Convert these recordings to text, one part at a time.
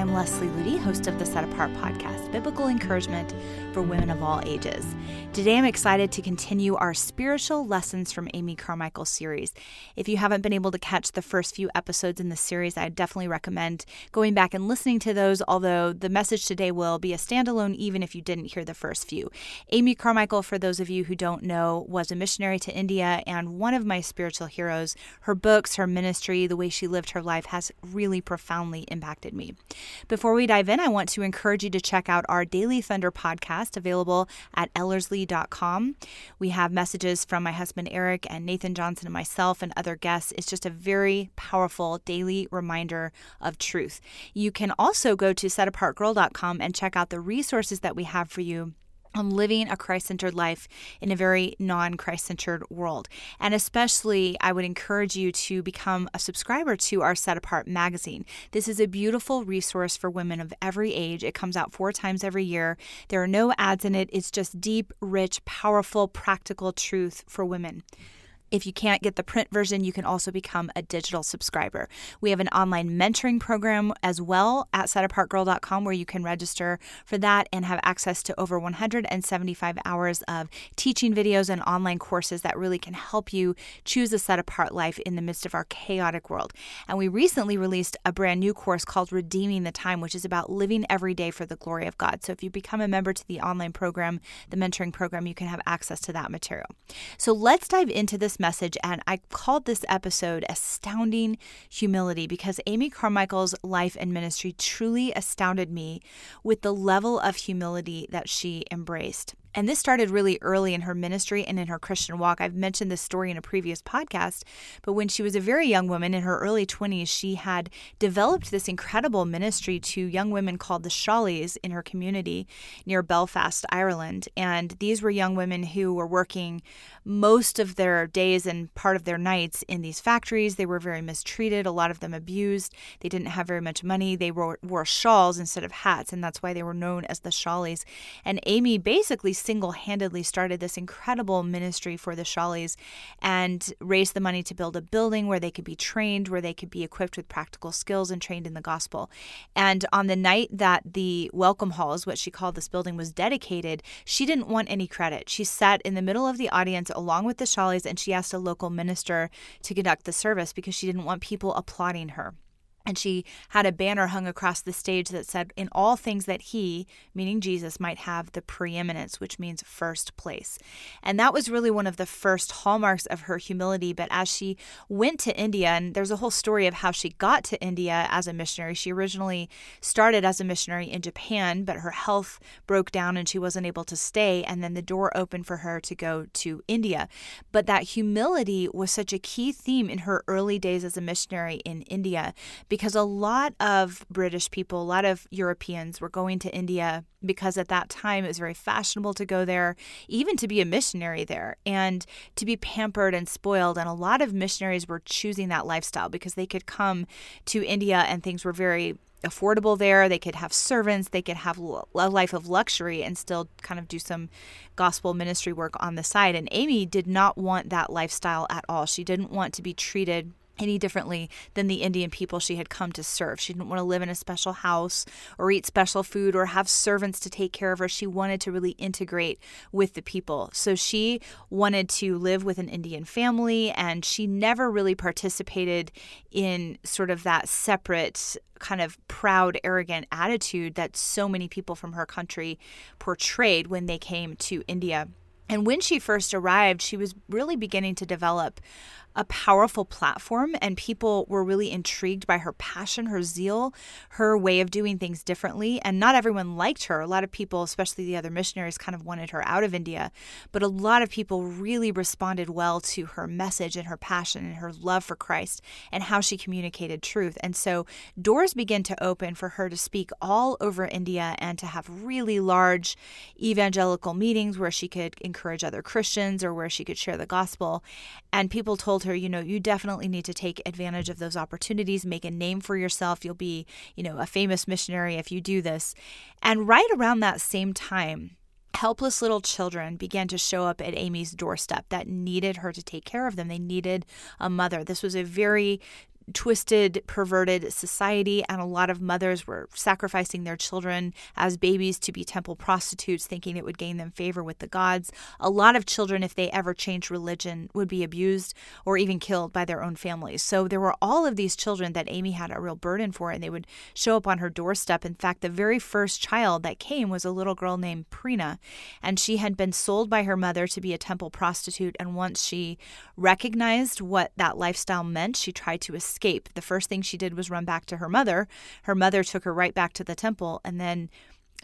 I'm Leslie Ludy, host of the Set Apart podcast, biblical encouragement for women of all ages. Today, I'm excited to continue our spiritual lessons from Amy Carmichael series. If you haven't been able to catch the first few episodes in the series, I definitely recommend going back and listening to those, although the message today will be a standalone even if you didn't hear the first few. Amy Carmichael, for those of you who don't know, was a missionary to India and one of my spiritual heroes. Her books, her ministry, the way she lived her life has really profoundly impacted me. Before we dive in, I want to encourage you to check out our Daily Thunder podcast available at ellerslie.com. We have messages from my husband Eric and Nathan Johnson and myself and other guests. It's just a very powerful daily reminder of truth. You can also go to setapartgirl.com and check out the resources that we have for you on living a Christ centered life in a very non Christ centered world. And especially, I would encourage you to become a subscriber to our Set Apart magazine. This is a beautiful resource for women of every age. It comes out four times every year. There are no ads in it, it's just deep, rich, powerful, practical truth for women. If you can't get the print version, you can also become a digital subscriber. We have an online mentoring program as well at setapartgirl.com where you can register for that and have access to over 175 hours of teaching videos and online courses that really can help you choose a set apart life in the midst of our chaotic world. And we recently released a brand new course called Redeeming the Time, which is about living every day for the glory of God. So if you become a member to the online program, the mentoring program, you can have access to that material. So let's dive into this message, and I called this episode Astounding Humility because Amy Carmichael's life and ministry truly astounded me with the level of humility that she embraced. And this started really early in her ministry and in her Christian walk. I've mentioned this story in a previous podcast, but when she was a very young woman in her early 20s, she had developed this incredible ministry to young women called the Shawleys in her community near Belfast, Ireland. And these were young women who were working most of their days and part of their nights in these factories. They were very mistreated, a lot of them abused. They didn't have very much money. They wore, wore shawls instead of hats, and that's why they were known as the Shawleys. And Amy basically single handedly started this incredible ministry for the Shawleys and raised the money to build a building where they could be trained, where they could be equipped with practical skills and trained in the gospel. And on the night that the welcome hall, is what she called this building, was dedicated, she didn't want any credit. She sat in the middle of the audience along with the Shawleys and she asked a local minister to conduct the service because she didn't want people applauding her. And she had a banner hung across the stage that said, In all things that he, meaning Jesus, might have the preeminence, which means first place. And that was really one of the first hallmarks of her humility. But as she went to India, and there's a whole story of how she got to India as a missionary. She originally started as a missionary in Japan, but her health broke down and she wasn't able to stay. And then the door opened for her to go to India. But that humility was such a key theme in her early days as a missionary in India because a lot of British people, a lot of Europeans were going to India because at that time it was very fashionable to go there, even to be a missionary there and to be pampered and spoiled. And a lot of missionaries were choosing that lifestyle because they could come to India and things were very affordable there. They could have servants, they could have a life of luxury and still kind of do some gospel ministry work on the side. And Amy did not want that lifestyle at all. She didn't want to be treated any differently than the Indian people she had come to serve. She didn't want to live in a special house or eat special food or have servants to take care of her. She wanted to really integrate with the people. So she wanted to live with an Indian family and she never really participated in sort of that separate kind of proud, arrogant attitude that so many people from her country portrayed when they came to India. And when she first arrived, she was really beginning to develop a powerful platform, and people were really intrigued by her passion, her zeal, her way of doing things differently. And not everyone liked her. A lot of people, especially the other missionaries, kind of wanted her out of India. But a lot of people really responded well to her message and her passion and her love for Christ and how she communicated truth. And so doors began to open for her to speak all over India and to have really large evangelical meetings where she could encourage other Christians or where she could share the gospel. And people told her, you know, you definitely need to take advantage of those opportunities, make a name for yourself. You'll be, you know, a famous missionary if you do this. And right around that same time, helpless little children began to show up at Amy's doorstep that needed her to take care of them. They needed a mother. This was a very twisted, perverted society, and a lot of mothers were sacrificing their children as babies to be temple prostitutes, thinking it would gain them favor with the gods. A lot of children, if they ever changed religion, would be abused or even killed by their own families. So there were all of these children that Amy had a real burden for, and they would show up on her doorstep. In fact, the very first child that came was a little girl named Preena, and she had been sold by her mother to be a temple prostitute. And once she recognized what that lifestyle meant, she tried to escape. The first thing she did was run back to her mother. Her mother took her right back to the temple, and then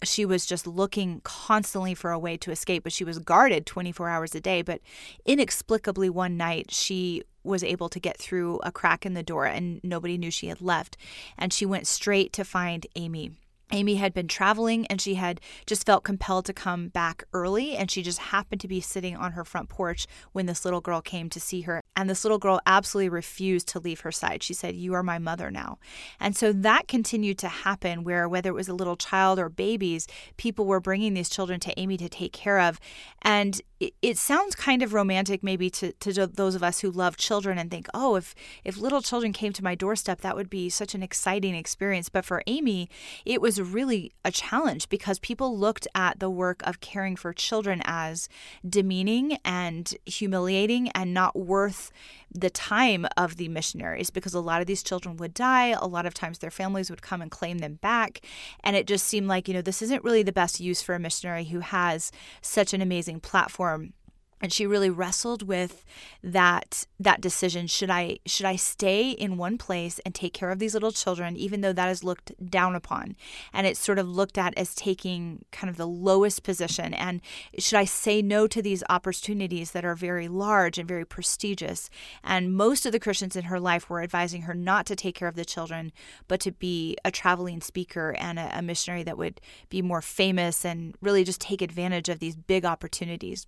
she was just looking constantly for a way to escape, but she was guarded 24 hours a day. But inexplicably, one night, she was able to get through a crack in the door and nobody knew she had left. And she went straight to find Amy. Amy had been traveling and she had just felt compelled to come back early. And she just happened to be sitting on her front porch when this little girl came to see her. And this little girl absolutely refused to leave her side. She said, You are my mother now. And so that continued to happen where, whether it was a little child or babies, people were bringing these children to Amy to take care of. And it, it sounds kind of romantic, maybe to, to those of us who love children and think, Oh, if, if little children came to my doorstep, that would be such an exciting experience. But for Amy, it was really a challenge because people looked at the work of caring for children as demeaning and humiliating and not worth the time of the missionaries because a lot of these children would die. A lot of times their families would come and claim them back. And it just seemed like, you know, this isn't really the best use for a missionary who has such an amazing platform and she really wrestled with that that decision. Should i should i stay in one place and take care of these little children even though that is looked down upon? And it's sort of looked at as taking kind of the lowest position. And should i say no to these opportunities that are very large and very prestigious? And most of the christians in her life were advising her not to take care of the children but to be a traveling speaker and a, a missionary that would be more famous and really just take advantage of these big opportunities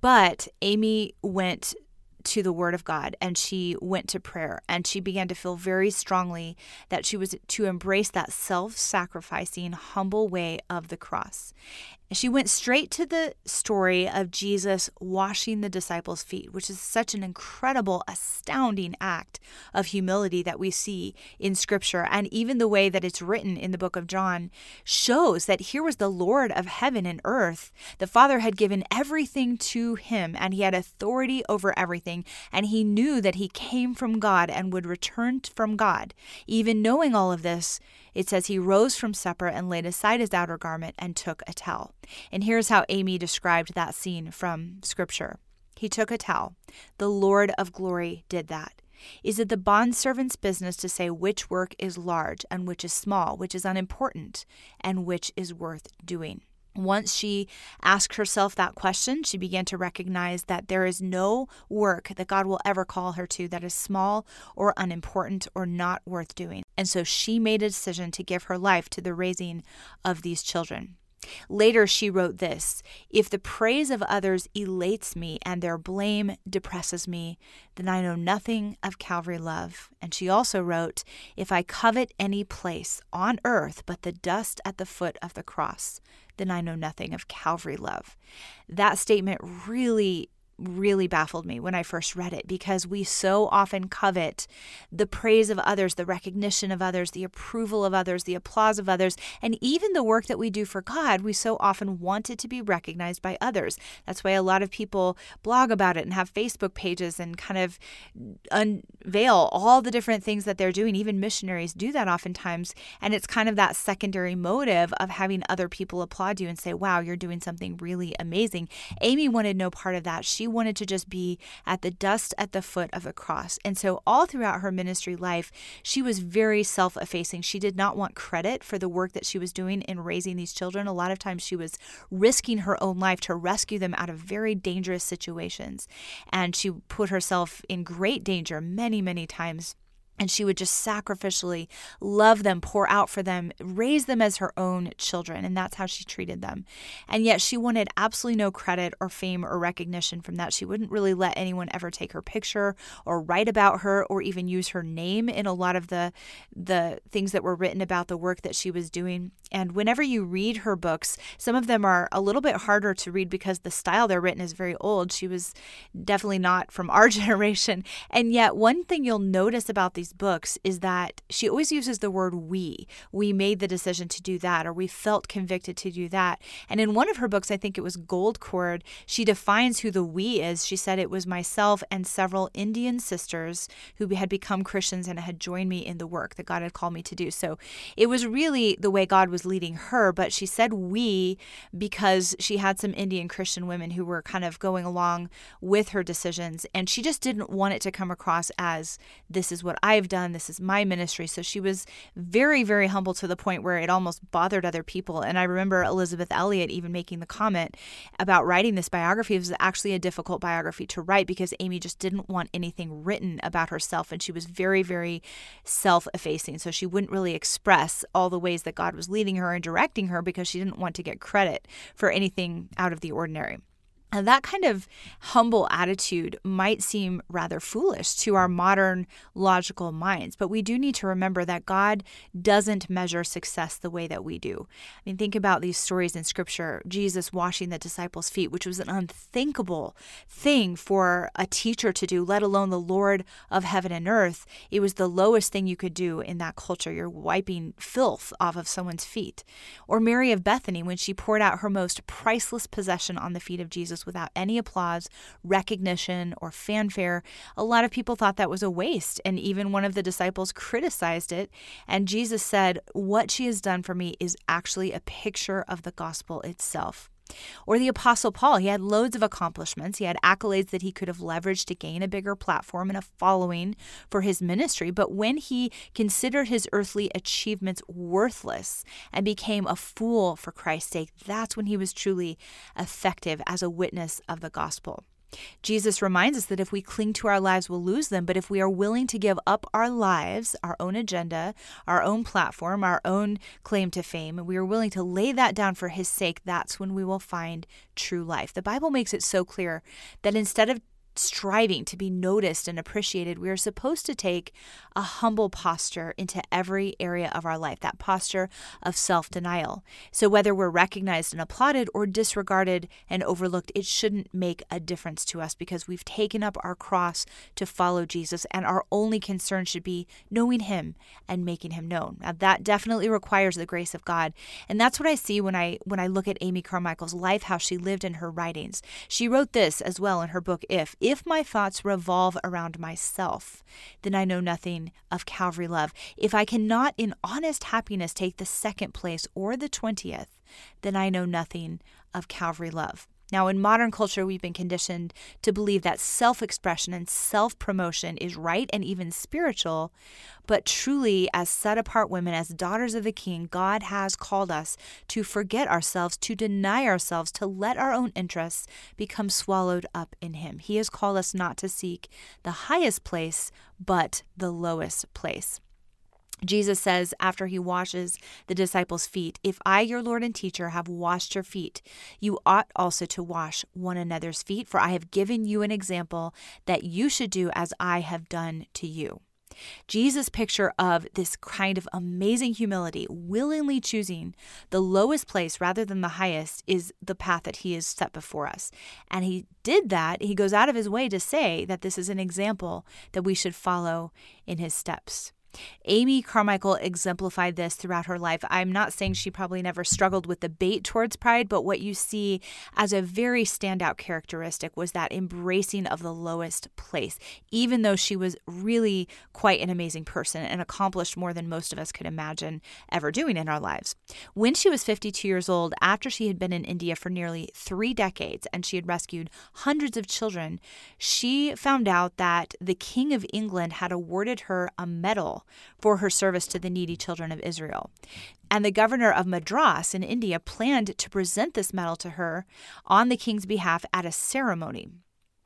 but Amy went to the Word of God and she went to prayer and she began to feel very strongly that she was to embrace that self sacrificing, humble way of the cross. She went straight to the story of Jesus washing the disciples' feet, which is such an incredible, astounding act of humility that we see in Scripture. And even the way that it's written in the book of John shows that here was the Lord of heaven and earth. The Father had given everything to him, and he had authority over everything. And he knew that he came from God and would return from God. Even knowing all of this, it says he rose from supper and laid aside his outer garment and took a towel. And here's how Amy described that scene from Scripture He took a towel. The Lord of glory did that. Is it the bondservant's business to say which work is large and which is small, which is unimportant, and which is worth doing? Once she asked herself that question, she began to recognize that there is no work that God will ever call her to that is small or unimportant or not worth doing. And so she made a decision to give her life to the raising of these children. Later, she wrote this If the praise of others elates me and their blame depresses me, then I know nothing of Calvary love. And she also wrote, If I covet any place on earth but the dust at the foot of the cross, then I know nothing of Calvary love. That statement really really baffled me when I first read it because we so often covet the praise of others, the recognition of others, the approval of others, the applause of others, and even the work that we do for God, we so often want it to be recognized by others. That's why a lot of people blog about it and have Facebook pages and kind of unveil all the different things that they're doing. Even missionaries do that oftentimes. And it's kind of that secondary motive of having other people applaud you and say, wow, you're doing something really amazing. Amy wanted no part of that. She she wanted to just be at the dust at the foot of the cross. And so, all throughout her ministry life, she was very self effacing. She did not want credit for the work that she was doing in raising these children. A lot of times, she was risking her own life to rescue them out of very dangerous situations. And she put herself in great danger many, many times and she would just sacrificially love them, pour out for them, raise them as her own children. And that's how she treated them. And yet she wanted absolutely no credit or fame or recognition from that. She wouldn't really let anyone ever take her picture or write about her or even use her name in a lot of the, the things that were written about the work that she was doing. And whenever you read her books, some of them are a little bit harder to read because the style they're written is very old. She was definitely not from our generation. And yet, one thing you'll notice about these these books is that she always uses the word we. We made the decision to do that, or we felt convicted to do that. And in one of her books, I think it was Gold Cord, she defines who the we is. She said it was myself and several Indian sisters who had become Christians and had joined me in the work that God had called me to do. So it was really the way God was leading her, but she said we because she had some Indian Christian women who were kind of going along with her decisions. And she just didn't want it to come across as this is what I've done, this is my ministry. So she was very, very humble to the point where it almost bothered other people. And I remember Elisabeth Elliot even making the comment about writing this biography. It was actually a difficult biography to write because Amy just didn't want anything written about herself. And she was very, very self effacing. So she wouldn't really express all the ways that God was leading her and directing her because she didn't want to get credit for anything out of the ordinary. And that kind of humble attitude might seem rather foolish to our modern logical minds, but we do need to remember that God doesn't measure success the way that we do. I mean, think about these stories in Scripture Jesus washing the disciples' feet, which was an unthinkable thing for a teacher to do, let alone the Lord of heaven and earth. It was the lowest thing you could do in that culture. You're wiping filth off of someone's feet. Or Mary of Bethany, when she poured out her most priceless possession on the feet of Jesus without any applause, recognition, or fanfare. A lot of people thought that was a waste, and even one of the disciples criticized it. And Jesus said, What she has done for me is actually a picture of the gospel itself. Or the Apostle Paul, he had loads of accomplishments. He had accolades that he could have leveraged to gain a bigger platform and a following for his ministry. But when he considered his earthly achievements worthless and became a fool for Christ's sake, that's when he was truly effective as a witness of the gospel. Jesus reminds us that if we cling to our lives, we'll lose them. But if we are willing to give up our lives, our own agenda, our own platform, our own claim to fame, and we are willing to lay that down for His sake, that's when we will find true life. The Bible makes it so clear that instead of striving to be noticed and appreciated, we are supposed to take a humble posture into every area of our life, that posture of self denial. So, whether we're recognized and applauded or disregarded and overlooked, it shouldn't make a difference to us because we've taken up our cross to follow Jesus, and our only concern should be knowing Him and making Him known. Now, that definitely requires the grace of God, and that's what I see when I when I look at Amy Carmichael's life, how she lived in her writings. She wrote this as well in her book, If if my thoughts revolve around myself, then I know nothing of Calvary love. If I cannot in honest happiness take the second place or the 20th, then I know nothing of Calvary love. Now, in modern culture, we've been conditioned to believe that self expression and self promotion is right and even spiritual. But truly, as set apart women, as daughters of the King, God has called us to forget ourselves, to deny ourselves, to let our own interests become swallowed up in Him. He has called us not to seek the highest place, but the lowest place. Jesus says after he washes the disciples' feet, If I, your Lord and teacher, have washed your feet, you ought also to wash one another's feet, for I have given you an example that you should do as I have done to you. Jesus' picture of this kind of amazing humility, willingly choosing the lowest place rather than the highest, is the path that he has set before us. And he did that. He goes out of his way to say that this is an example that we should follow in his steps. Amy Carmichael exemplified this throughout her life. I'm not saying she probably never struggled with the bait towards pride, but what you see as a very standout characteristic was that embracing of the lowest place, even though she was really quite an amazing person and accomplished more than most of us could imagine ever doing in our lives. When she was 52 years old, after she had been in India for nearly three decades and she had rescued hundreds of children, she found out that the King of England had awarded her a medal for her service to the needy children of Israel. And the governor of Madras in India planned to present this medal to her on the king's behalf at a ceremony.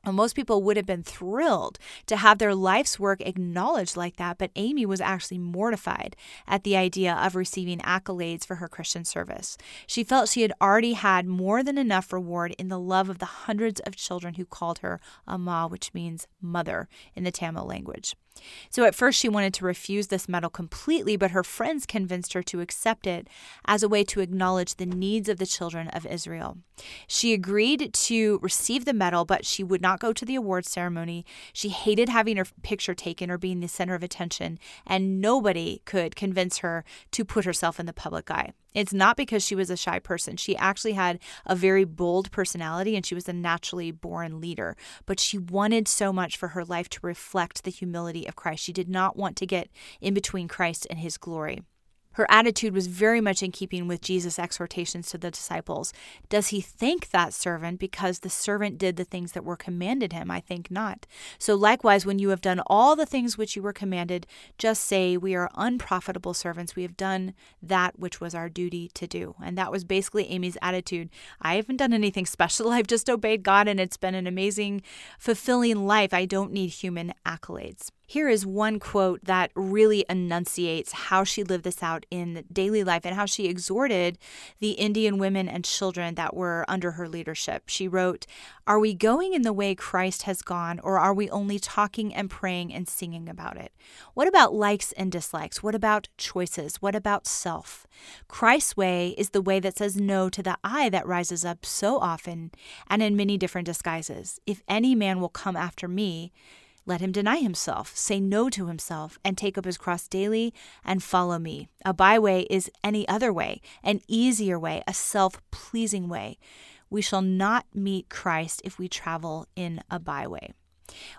Most people would have been thrilled to have their life's work acknowledged like that, but Amy was actually mortified at the idea of receiving accolades for her Christian service. She felt she had already had more than enough reward in the love of the hundreds of children who called her Amma, which means mother in the Tamil language. So at first, she wanted to refuse this medal completely, but her friends convinced her to accept it as a way to acknowledge the needs of the children of Israel. She agreed to receive the medal, but she would not go to the award ceremony. She hated having her picture taken or being the center of attention, and nobody could convince her to put herself in the public eye. It's not because she was a shy person. She actually had a very bold personality and she was a naturally born leader. But she wanted so much for her life to reflect the humility of Christ. She did not want to get in between Christ and his glory. Her attitude was very much in keeping with Jesus' exhortations to the disciples. Does he thank that servant because the servant did the things that were commanded him? I think not. So, likewise, when you have done all the things which you were commanded, just say, We are unprofitable servants. We have done that which was our duty to do. And that was basically Amy's attitude. I haven't done anything special. I've just obeyed God, and it's been an amazing, fulfilling life. I don't need human accolades. Here is one quote that really enunciates how she lived this out in daily life and how she exhorted the Indian women and children that were under her leadership. She wrote, Are we going in the way Christ has gone, or are we only talking and praying and singing about it? What about likes and dislikes? What about choices? What about self? Christ's way is the way that says no to the I that rises up so often and in many different disguises. If any man will come after me, let him deny himself, say no to himself, and take up his cross daily and follow me. A byway is any other way, an easier way, a self pleasing way. We shall not meet Christ if we travel in a byway.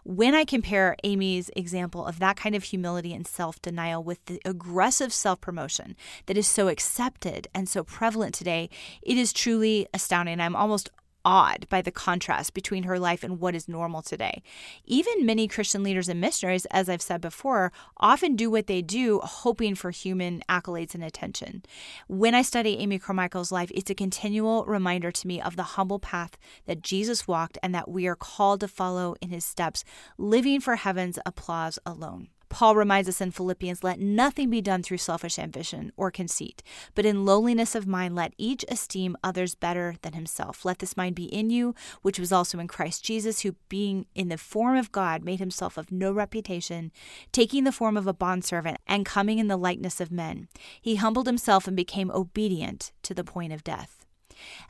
When I compare Amy's example of that kind of humility and self denial with the aggressive self promotion that is so accepted and so prevalent today, it is truly astounding. I'm almost awed by the contrast between her life and what is normal today. Even many Christian leaders and missionaries, as I've said before, often do what they do hoping for human accolades and attention. When I study Amy Carmichael's life, it's a continual reminder to me of the humble path that Jesus walked and that we are called to follow in his steps, living for heaven's applause alone. Paul reminds us in Philippians let nothing be done through selfish ambition or conceit, but in lowliness of mind let each esteem others better than himself. Let this mind be in you, which was also in Christ Jesus, who being in the form of God made himself of no reputation, taking the form of a bondservant and coming in the likeness of men. He humbled himself and became obedient to the point of death.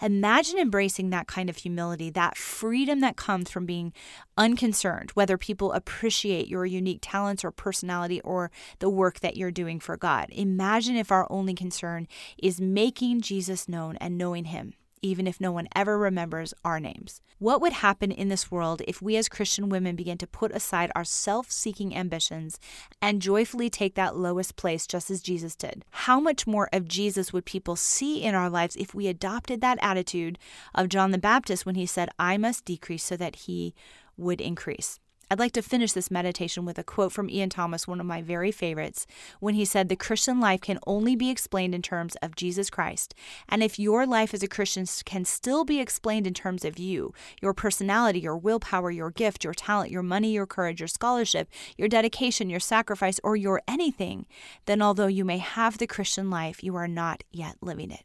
Imagine embracing that kind of humility, that freedom that comes from being unconcerned whether people appreciate your unique talents or personality or the work that you're doing for God. Imagine if our only concern is making Jesus known and knowing Him even if no one ever remembers our names. What would happen in this world if we as Christian women began to put aside our self seeking ambitions and joyfully take that lowest place just as Jesus did? How much more of Jesus would people see in our lives if we adopted that attitude of John the Baptist when he said, I must decrease so that he would increase? I'd like to finish this meditation with a quote from Ian Thomas, one of my very favorites, when he said, The Christian life can only be explained in terms of Jesus Christ. And if your life as a Christian can still be explained in terms of you, your personality, your willpower, your gift, your talent, your money, your courage, your scholarship, your dedication, your sacrifice, or your anything, then although you may have the Christian life, you are not yet living it.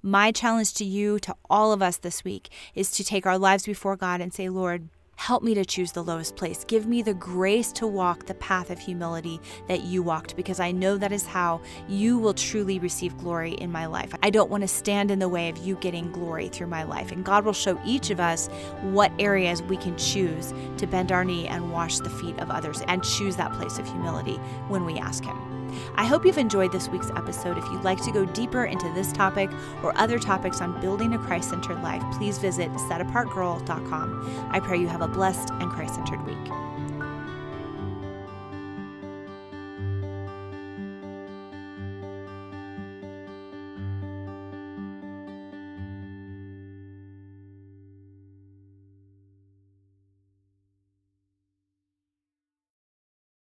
My challenge to you, to all of us this week, is to take our lives before God and say, Lord, Help me to choose the lowest place. Give me the grace to walk the path of humility that you walked, because I know that is how you will truly receive glory in my life. I don't want to stand in the way of you getting glory through my life. And God will show each of us what areas we can choose to bend our knee and wash the feet of others and choose that place of humility when we ask Him. I hope you've enjoyed this week's episode. If you'd like to go deeper into this topic or other topics on building a Christ centered life, please visit setapartgirl.com. I pray you have a blessed and Christ centered week.